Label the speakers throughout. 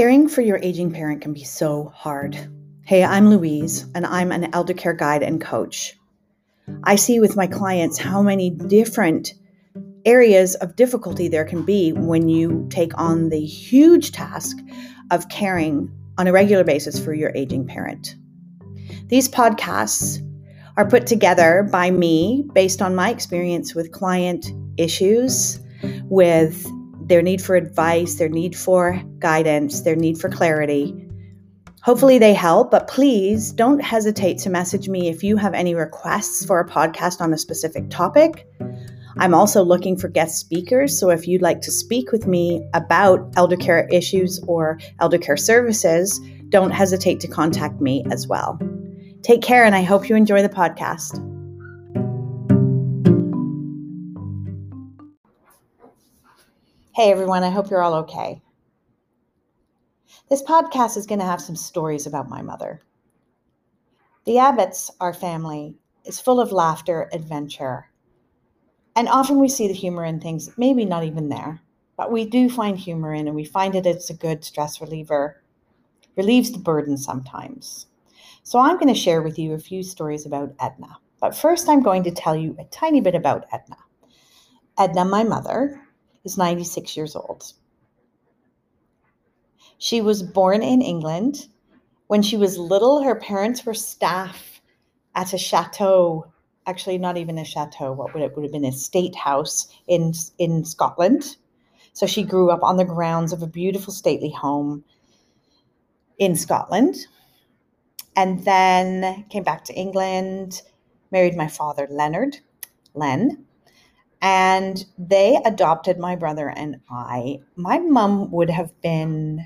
Speaker 1: Caring for your aging parent can be so hard. Hey, I'm Louise, and I'm an elder care guide and coach. I see with my clients how many different areas of difficulty there can be when you take on the huge task of caring on a regular basis for your aging parent. These podcasts are put together by me based on my experience with client issues, with their need for advice, their need for guidance, their need for clarity. Hopefully, they help, but please don't hesitate to message me if you have any requests for a podcast on a specific topic. I'm also looking for guest speakers, so if you'd like to speak with me about elder care issues or elder care services, don't hesitate to contact me as well. Take care, and I hope you enjoy the podcast. Hey everyone, I hope you're all okay. This podcast is going to have some stories about my mother. The Abbotts, our family, is full of laughter, adventure, and often we see the humor in things, maybe not even there, but we do find humor in and we find it it's a good stress reliever, relieves the burden sometimes. So I'm going to share with you a few stories about Edna. But first, I'm going to tell you a tiny bit about Edna. Edna, my mother, is 96 years old. She was born in England. When she was little, her parents were staff at a chateau, actually, not even a chateau, what would it would have been a state house in, in Scotland. So she grew up on the grounds of a beautiful stately home in Scotland and then came back to England, married my father, Leonard, Len, and they adopted my brother and I. My mom would have been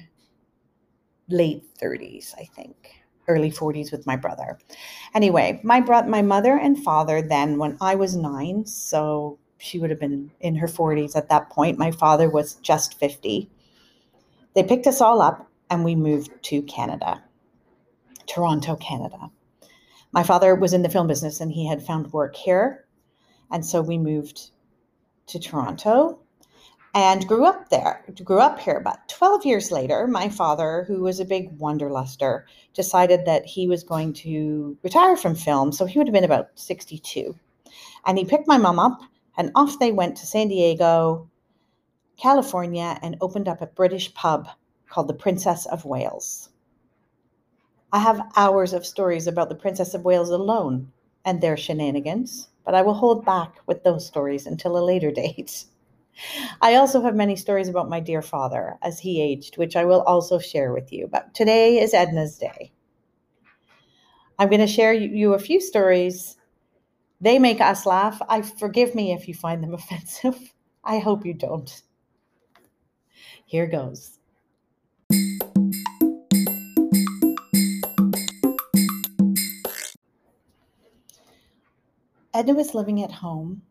Speaker 1: late 30s, I think, early 40s with my brother. Anyway, my bro- my mother and father then when I was 9, so she would have been in her 40s at that point. My father was just 50. They picked us all up and we moved to Canada, Toronto, Canada. My father was in the film business and he had found work here. And so we moved to Toronto and grew up there, grew up here. But 12 years later, my father, who was a big wanderluster, decided that he was going to retire from film. So he would have been about 62. And he picked my mom up, and off they went to San Diego, California, and opened up a British pub called the Princess of Wales. I have hours of stories about the Princess of Wales alone and their shenanigans but I will hold back with those stories until a later date. I also have many stories about my dear father as he aged, which I will also share with you. But today is Edna's day. I'm going to share you a few stories. They make us laugh. I forgive me if you find them offensive. I hope you don't. Here goes. Edna was living at home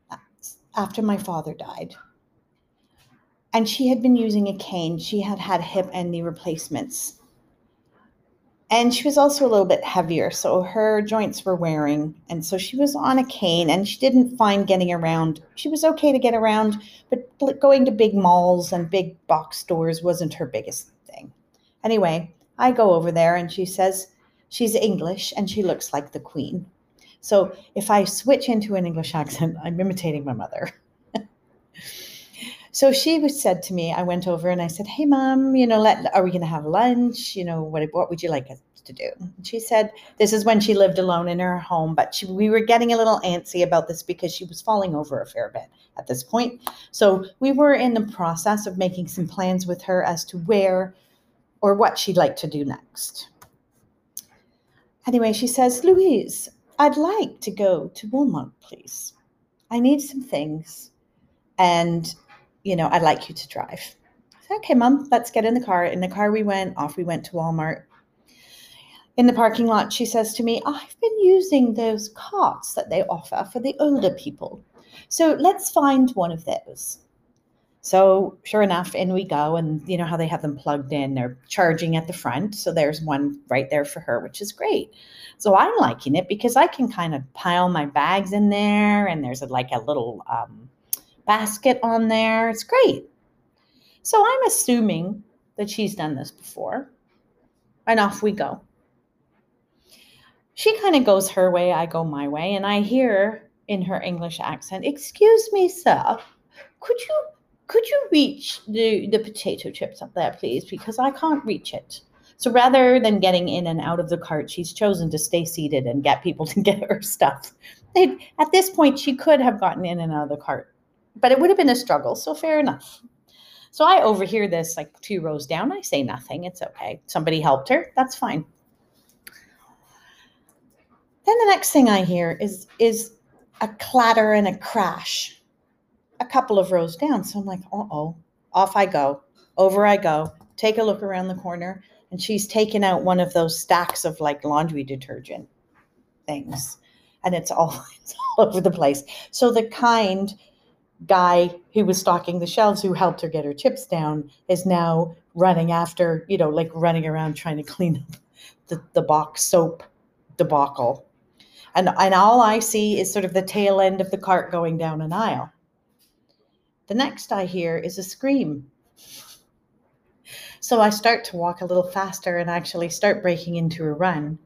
Speaker 1: after my father died. And she had been using a cane. She had had hip and knee replacements. And she was also a little bit heavier, so her joints were wearing. And so she was on a cane and she didn't find getting around. She was okay to get around, but going to big malls and big box stores wasn't her biggest thing. Anyway, I go over there and she says she's English and she looks like the queen. So if I switch into an English accent, I'm imitating my mother. so she said to me, I went over and I said, Hey mom, you know, let, are we going to have lunch? You know, what, what would you like us to do? She said, this is when she lived alone in her home, but she, we were getting a little antsy about this because she was falling over a fair bit at this point. So we were in the process of making some plans with her as to where or what she'd like to do next. Anyway, she says, Louise, I'd like to go to Walmart, please. I need some things. And, you know, I'd like you to drive. Said, okay, mom, let's get in the car. In the car we went, off we went to Walmart. In the parking lot, she says to me, oh, I've been using those carts that they offer for the older people. So let's find one of those. So sure enough, in we go, and you know how they have them plugged in, they're charging at the front. So there's one right there for her, which is great. So I'm liking it because I can kind of pile my bags in there, and there's a, like a little um, basket on there. It's great. So I'm assuming that she's done this before. And off we go. She kind of goes her way, I go my way, and I hear in her English accent, "Excuse me, sir, could you could you reach the the potato chips up there, please? Because I can't reach it." So rather than getting in and out of the cart, she's chosen to stay seated and get people to get her stuff. At this point, she could have gotten in and out of the cart, but it would have been a struggle. So fair enough. So I overhear this like two rows down. I say nothing. It's okay. Somebody helped her. That's fine. Then the next thing I hear is is a clatter and a crash a couple of rows down. So I'm like, uh oh, off I go. Over I go. Take a look around the corner. And she's taken out one of those stacks of like laundry detergent things. And it's all, it's all over the place. So the kind guy who was stocking the shelves who helped her get her chips down is now running after, you know, like running around trying to clean up the, the box soap debacle and and all I see is sort of the tail end of the cart going down an aisle. The next I hear is a scream. So I start to walk a little faster and actually start breaking into a run.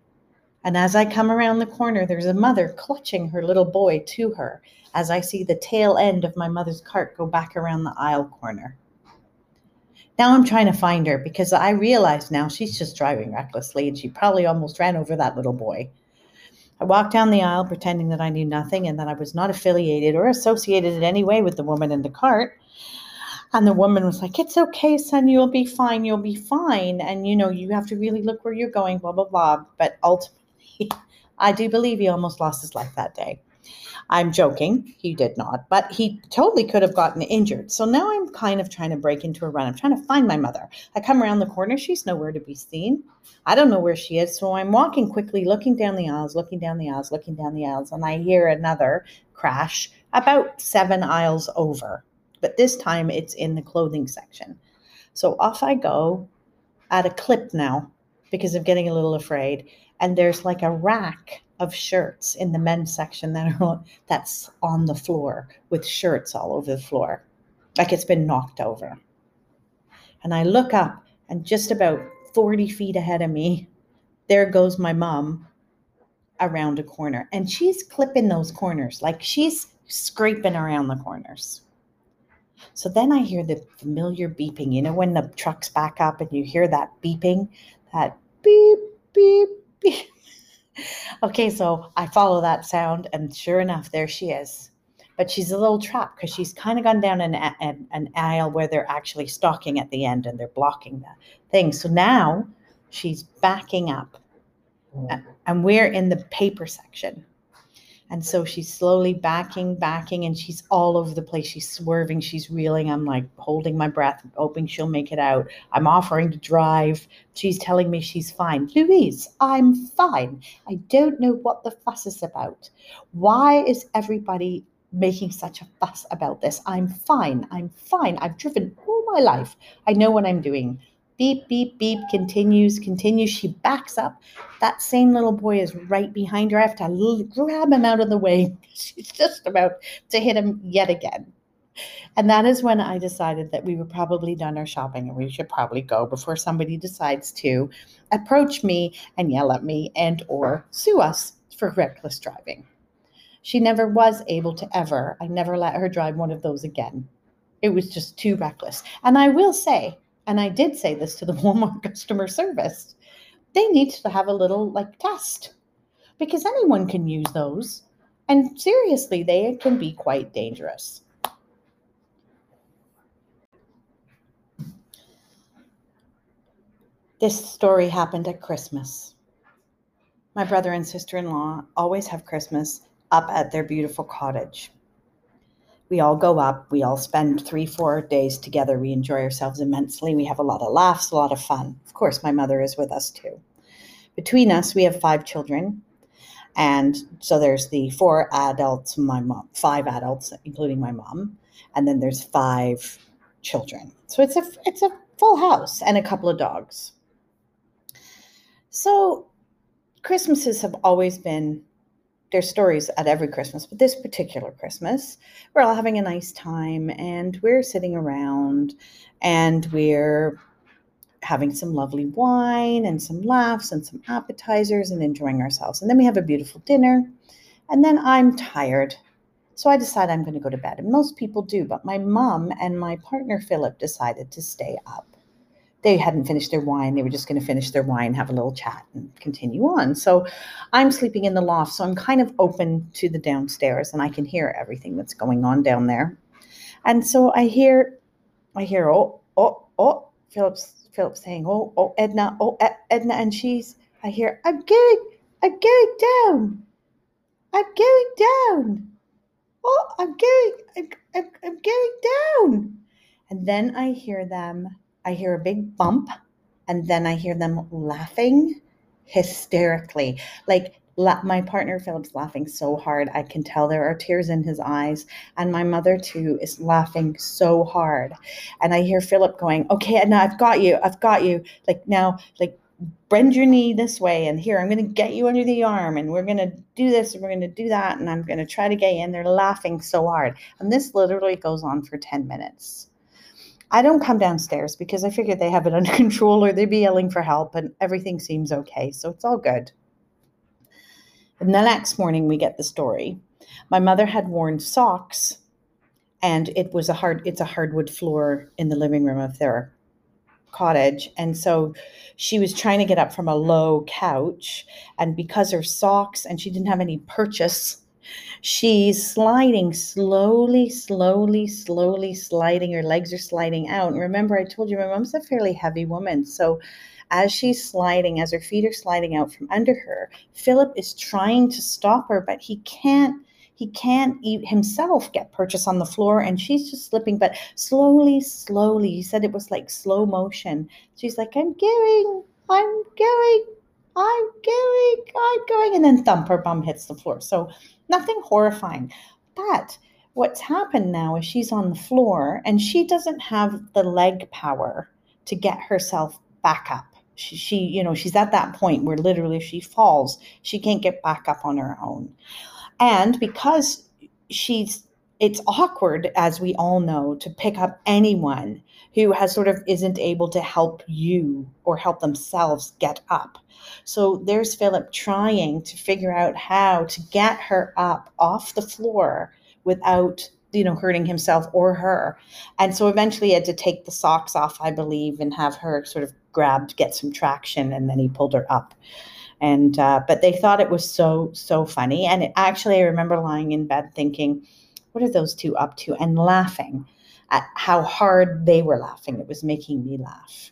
Speaker 1: And as I come around the corner, there's a mother clutching her little boy to her as I see the tail end of my mother's cart go back around the aisle corner. Now I'm trying to find her because I realize now she's just driving recklessly and she probably almost ran over that little boy. I walked down the aisle pretending that I knew nothing and that I was not affiliated or associated in any way with the woman in the cart. And the woman was like, It's okay, son, you'll be fine, you'll be fine. And you know, you have to really look where you're going, blah, blah, blah. But ultimately, I do believe he almost lost his life that day. I'm joking. He did not, but he totally could have gotten injured. So now I'm kind of trying to break into a run. I'm trying to find my mother. I come around the corner. She's nowhere to be seen. I don't know where she is. So I'm walking quickly, looking down the aisles, looking down the aisles, looking down the aisles, and I hear another crash about seven aisles over. But this time it's in the clothing section. So off I go at a clip now because I'm getting a little afraid. And there's like a rack of shirts in the men's section that are that's on the floor with shirts all over the floor. Like it's been knocked over. And i look up and just about 40 feet ahead of me there goes my mom around a corner. And she's clipping those corners like she's scraping around the corners. So then i hear the familiar beeping. You know when the trucks back up and you hear that beeping? That beep beep beep okay, so I follow that sound, and sure enough, there she is. But she's a little trapped because she's kind of gone down an, an, an aisle where they're actually stalking at the end and they're blocking the thing. So now she's backing up, oh. and we're in the paper section. And so she's slowly backing, backing, and she's all over the place. She's swerving, she's reeling. I'm like holding my breath, hoping she'll make it out. I'm offering to drive. She's telling me she's fine. Louise, I'm fine. I don't know what the fuss is about. Why is everybody making such a fuss about this? I'm fine. I'm fine. I've driven all my life. I know what I'm doing. Beep, beep, beep, continues, continues. She backs up. That same little boy is right behind her. I have to grab him out of the way. She's just about to hit him yet again. And that is when I decided that we were probably done our shopping and we should probably go before somebody decides to approach me and yell at me and or sue us for reckless driving. She never was able to ever, I never let her drive one of those again. It was just too reckless. And I will say, and I did say this to the Walmart customer service, they need to have a little like test because anyone can use those. And seriously, they can be quite dangerous. This story happened at Christmas. My brother and sister in law always have Christmas up at their beautiful cottage we all go up, we all spend three, four days together. We enjoy ourselves immensely. We have a lot of laughs, a lot of fun. Of course, my mother is with us too. Between us, we have five children. And so there's the four adults, my mom, five adults, including my mom, and then there's five children. So it's a it's a full house and a couple of dogs. So Christmases have always been there's stories at every Christmas, but this particular Christmas, we're all having a nice time and we're sitting around and we're having some lovely wine and some laughs and some appetizers and enjoying ourselves. And then we have a beautiful dinner. And then I'm tired. So I decide I'm going to go to bed. And most people do, but my mom and my partner Philip decided to stay up. They hadn't finished their wine. They were just going to finish their wine, have a little chat, and continue on. So I'm sleeping in the loft. So I'm kind of open to the downstairs and I can hear everything that's going on down there. And so I hear, I hear, oh, oh, oh, Philip's Philip saying, "Oh, oh, Edna, oh, Edna," and she's, I hear, "I'm going, I'm going down, I'm going down, oh, I'm going, I'm, I'm, I'm going down," and then I hear them, I hear a big bump, and then I hear them laughing hysterically, like La- my partner Philip's laughing so hard. I can tell there are tears in his eyes. And my mother, too, is laughing so hard. And I hear Philip going, Okay, now I've got you. I've got you. Like, now, like, bend your knee this way. And here, I'm going to get you under the arm. And we're going to do this and we're going to do that. And I'm going to try to get you. And they're laughing so hard. And this literally goes on for 10 minutes. I don't come downstairs because I figure they have it under control or they'd be yelling for help and everything seems okay. So it's all good. And the next morning, we get the story. My mother had worn socks, and it was a hard. It's a hardwood floor in the living room of their cottage, and so she was trying to get up from a low couch, and because her socks and she didn't have any purchase, she's sliding slowly, slowly, slowly sliding. Her legs are sliding out. And remember, I told you my mom's a fairly heavy woman, so as she's sliding, as her feet are sliding out from under her, Philip is trying to stop her, but he can't he can't himself get purchase on the floor and she's just slipping but slowly slowly he said it was like slow motion she's like i'm going i'm going i'm going i'm going and then thump her bum hits the floor so nothing horrifying. But what's happened now is she's on the floor and she doesn't have the leg power to get herself back up. She, she you know she's at that point where literally if she falls she can't get back up on her own. And because she's it's awkward as we all know to pick up anyone who has sort of isn't able to help you or help themselves get up. So there's philip trying to figure out how to get her up off the floor without you know hurting himself or her. And so eventually he had to take the socks off i believe and have her sort of grabbed get some traction and then he pulled her up. And uh, but they thought it was so so funny. And it, actually i remember lying in bed thinking what are those two up to and laughing at how hard they were laughing it was making me laugh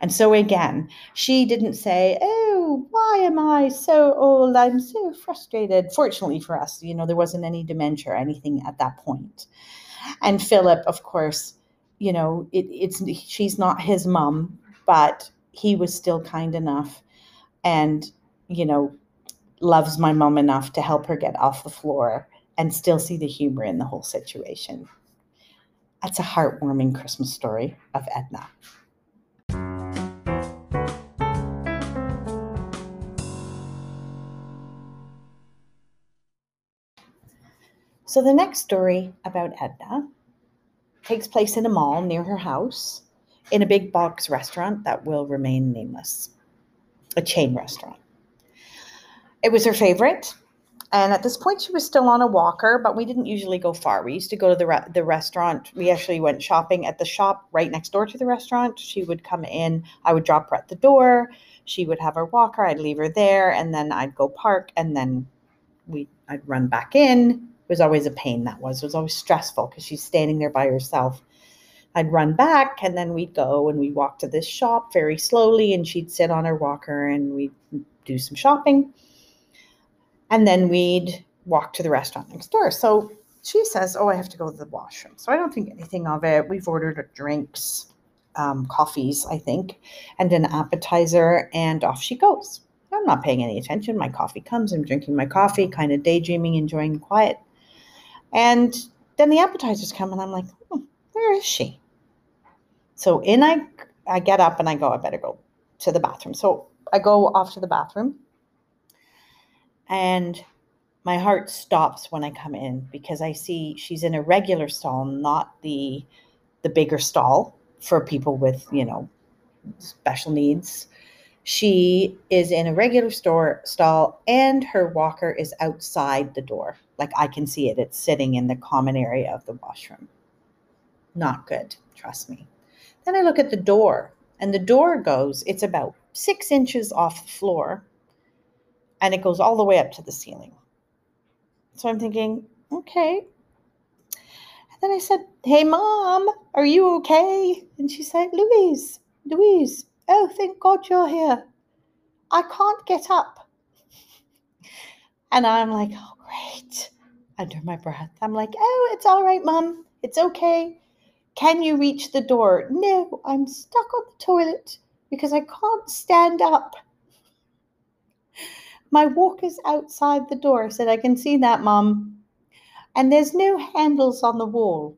Speaker 1: and so again, she didn't say, Oh, why am I so old? I'm so frustrated. Fortunately for us, you know, there wasn't any dementia or anything at that point. And Philip, of course, you know, it, it's she's not his mom, but he was still kind enough and, you know, loves my mom enough to help her get off the floor and still see the humor in the whole situation. That's a heartwarming Christmas story of Edna. So the next story about Edna takes place in a mall near her house in a big box restaurant that will remain nameless, a chain restaurant. It was her favorite. And at this point, she was still on a walker, but we didn't usually go far. We used to go to the, re- the restaurant. We actually went shopping at the shop right next door to the restaurant. She would come in, I would drop her at the door. She would have her walker, I'd leave her there, and then I'd go park, and then we I'd run back in. It was always a pain that was. It was always stressful because she's standing there by herself I'd run back and then we'd go and we'd walk to this shop very slowly and she'd sit on her walker and we'd do some shopping. And then we'd walk to the restaurant next door. So she says, Oh, I have to go to the washroom. So I don't think anything of it. We've ordered drinks, um, coffees, I think, and an appetizer, and off she goes. I'm not paying any attention. My coffee comes. I'm drinking my coffee, kind of daydreaming, enjoying quiet. And then the appetizers come, and I'm like, hmm, where is she? So in I I get up and I go, I better go to the bathroom. So I go off to the bathroom and my heart stops when I come in because I see she's in a regular stall, not the the bigger stall for people with, you know, special needs. She is in a regular store stall and her walker is outside the door. Like I can see it. It's sitting in the common area of the washroom. Not good, trust me. Then I look at the door and the door goes, it's about six inches off the floor and it goes all the way up to the ceiling. So I'm thinking, okay. And then I said, Hey, mom, are you okay? And she said, Louise, Louise, oh, thank God you're here. I can't get up. And I'm like, Oh, great. Under my breath, I'm like, Oh, it's all right, mom. It's okay. Can you reach the door? No, I'm stuck on the toilet because I can't stand up. My walker's outside the door. I said, I can see that, Mom. And there's no handles on the wall.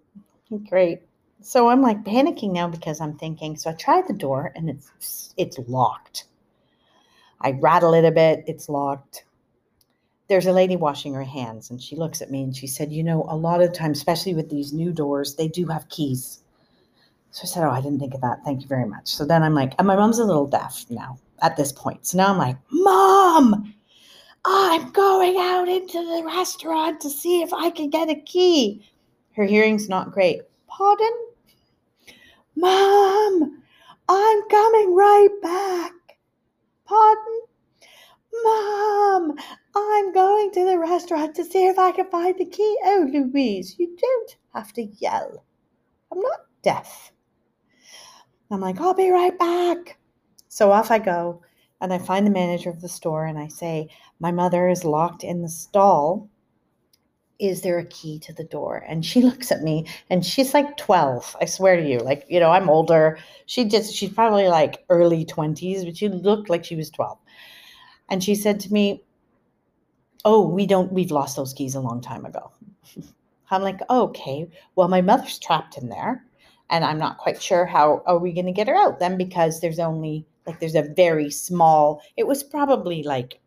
Speaker 1: Great. So I'm like panicking now because I'm thinking. So I try the door and it's it's locked. I rattle it a bit, it's locked. There's a lady washing her hands and she looks at me and she said, You know, a lot of times, especially with these new doors, they do have keys. So I said, Oh, I didn't think of that. Thank you very much. So then I'm like, and my mom's a little deaf now at this point. So now I'm like, Mom, Oh, I'm going out into the restaurant to see if I can get a key. Her hearing's not great. Pardon? Mom, I'm coming right back. Pardon? Mom, I'm going to the restaurant to see if I can find the key. Oh, Louise, you don't have to yell. I'm not deaf. I'm like, I'll be right back. So off I go and I find the manager of the store and I say, My mother is locked in the stall. Is there a key to the door? And she looks at me and she's like 12. I swear to you. Like, you know, I'm older. She just, she's probably like early 20s, but she looked like she was 12. And she said to me, Oh, we don't, we've lost those keys a long time ago. I'm like, okay, well, my mother's trapped in there and I'm not quite sure how are we going to get her out then because there's only like there's a very small it was probably like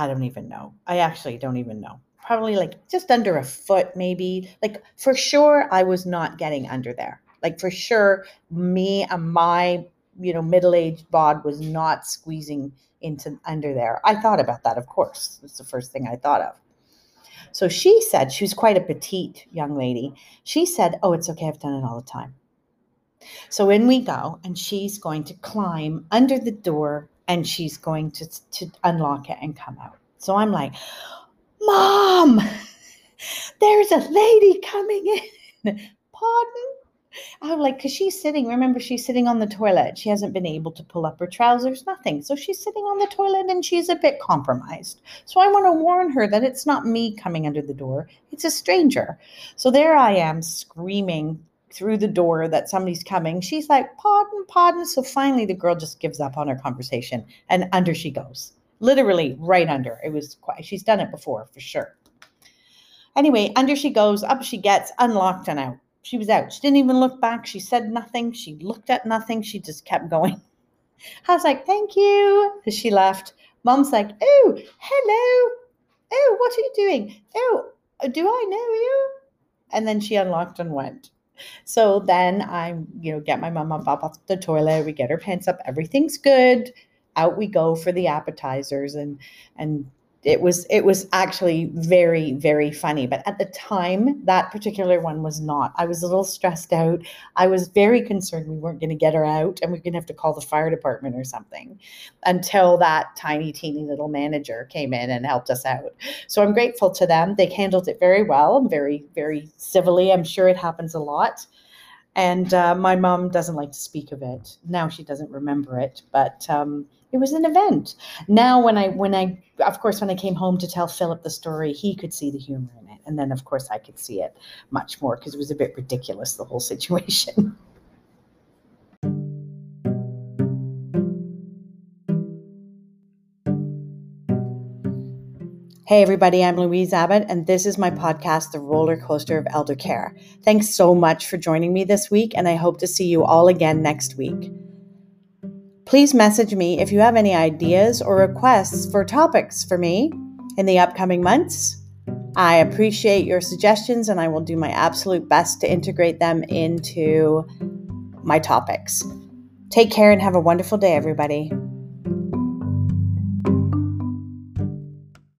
Speaker 1: i don't even know. I actually don't even know. Probably like just under a foot maybe. Like for sure i was not getting under there. Like for sure me and my you know middle-aged bod was not squeezing into under there. I thought about that of course. It's the first thing i thought of. So she said she was quite a petite young lady. She said oh it's okay. I've done it all the time. So in we go, and she's going to climb under the door and she's going to, to unlock it and come out. So I'm like, Mom, there's a lady coming in. Pardon? I'm like, because she's sitting, remember, she's sitting on the toilet. She hasn't been able to pull up her trousers, nothing. So she's sitting on the toilet and she's a bit compromised. So I want to warn her that it's not me coming under the door, it's a stranger. So there I am screaming through the door that somebody's coming. She's like, pardon, pardon. So finally, the girl just gives up on her conversation and under she goes. Literally right under. It was quite, she's done it before for sure. Anyway, under she goes, up she gets, unlocked and out. She was out. She didn't even look back. She said nothing. She looked at nothing. She just kept going. I was like, thank you. As she left, mom's like, oh, hello. Oh, what are you doing? Oh, do I know you? And then she unlocked and went. So then I, you know, get my mom up off the toilet. We get her pants up. Everything's good. Out we go for the appetizers, and and it was it was actually very very funny but at the time that particular one was not. I was a little stressed out. I was very concerned we weren't going to get her out and we are going to have to call the fire department or something until that tiny teeny little manager came in and helped us out. So i'm grateful to them. They handled it very well very very civilly. I'm sure it happens a lot. And uh, my mom doesn't like to speak of it. Now she doesn't remember it but um, it was an event. Now, when I when I of course when I came home to tell Philip the story, he could see the humor in it, and then of course I could see it much more because it was a bit ridiculous the whole situation. Hey, everybody, I'm Louise Abbott, and this is my podcast, The Roller Coaster of Elder Care. Thanks so much for joining me this week, and I hope to see you all again next week. Please message me if you have any ideas or requests for topics for me in the upcoming months. I appreciate your suggestions and I will do my absolute best to integrate them into my topics. Take care and have a wonderful day, everybody.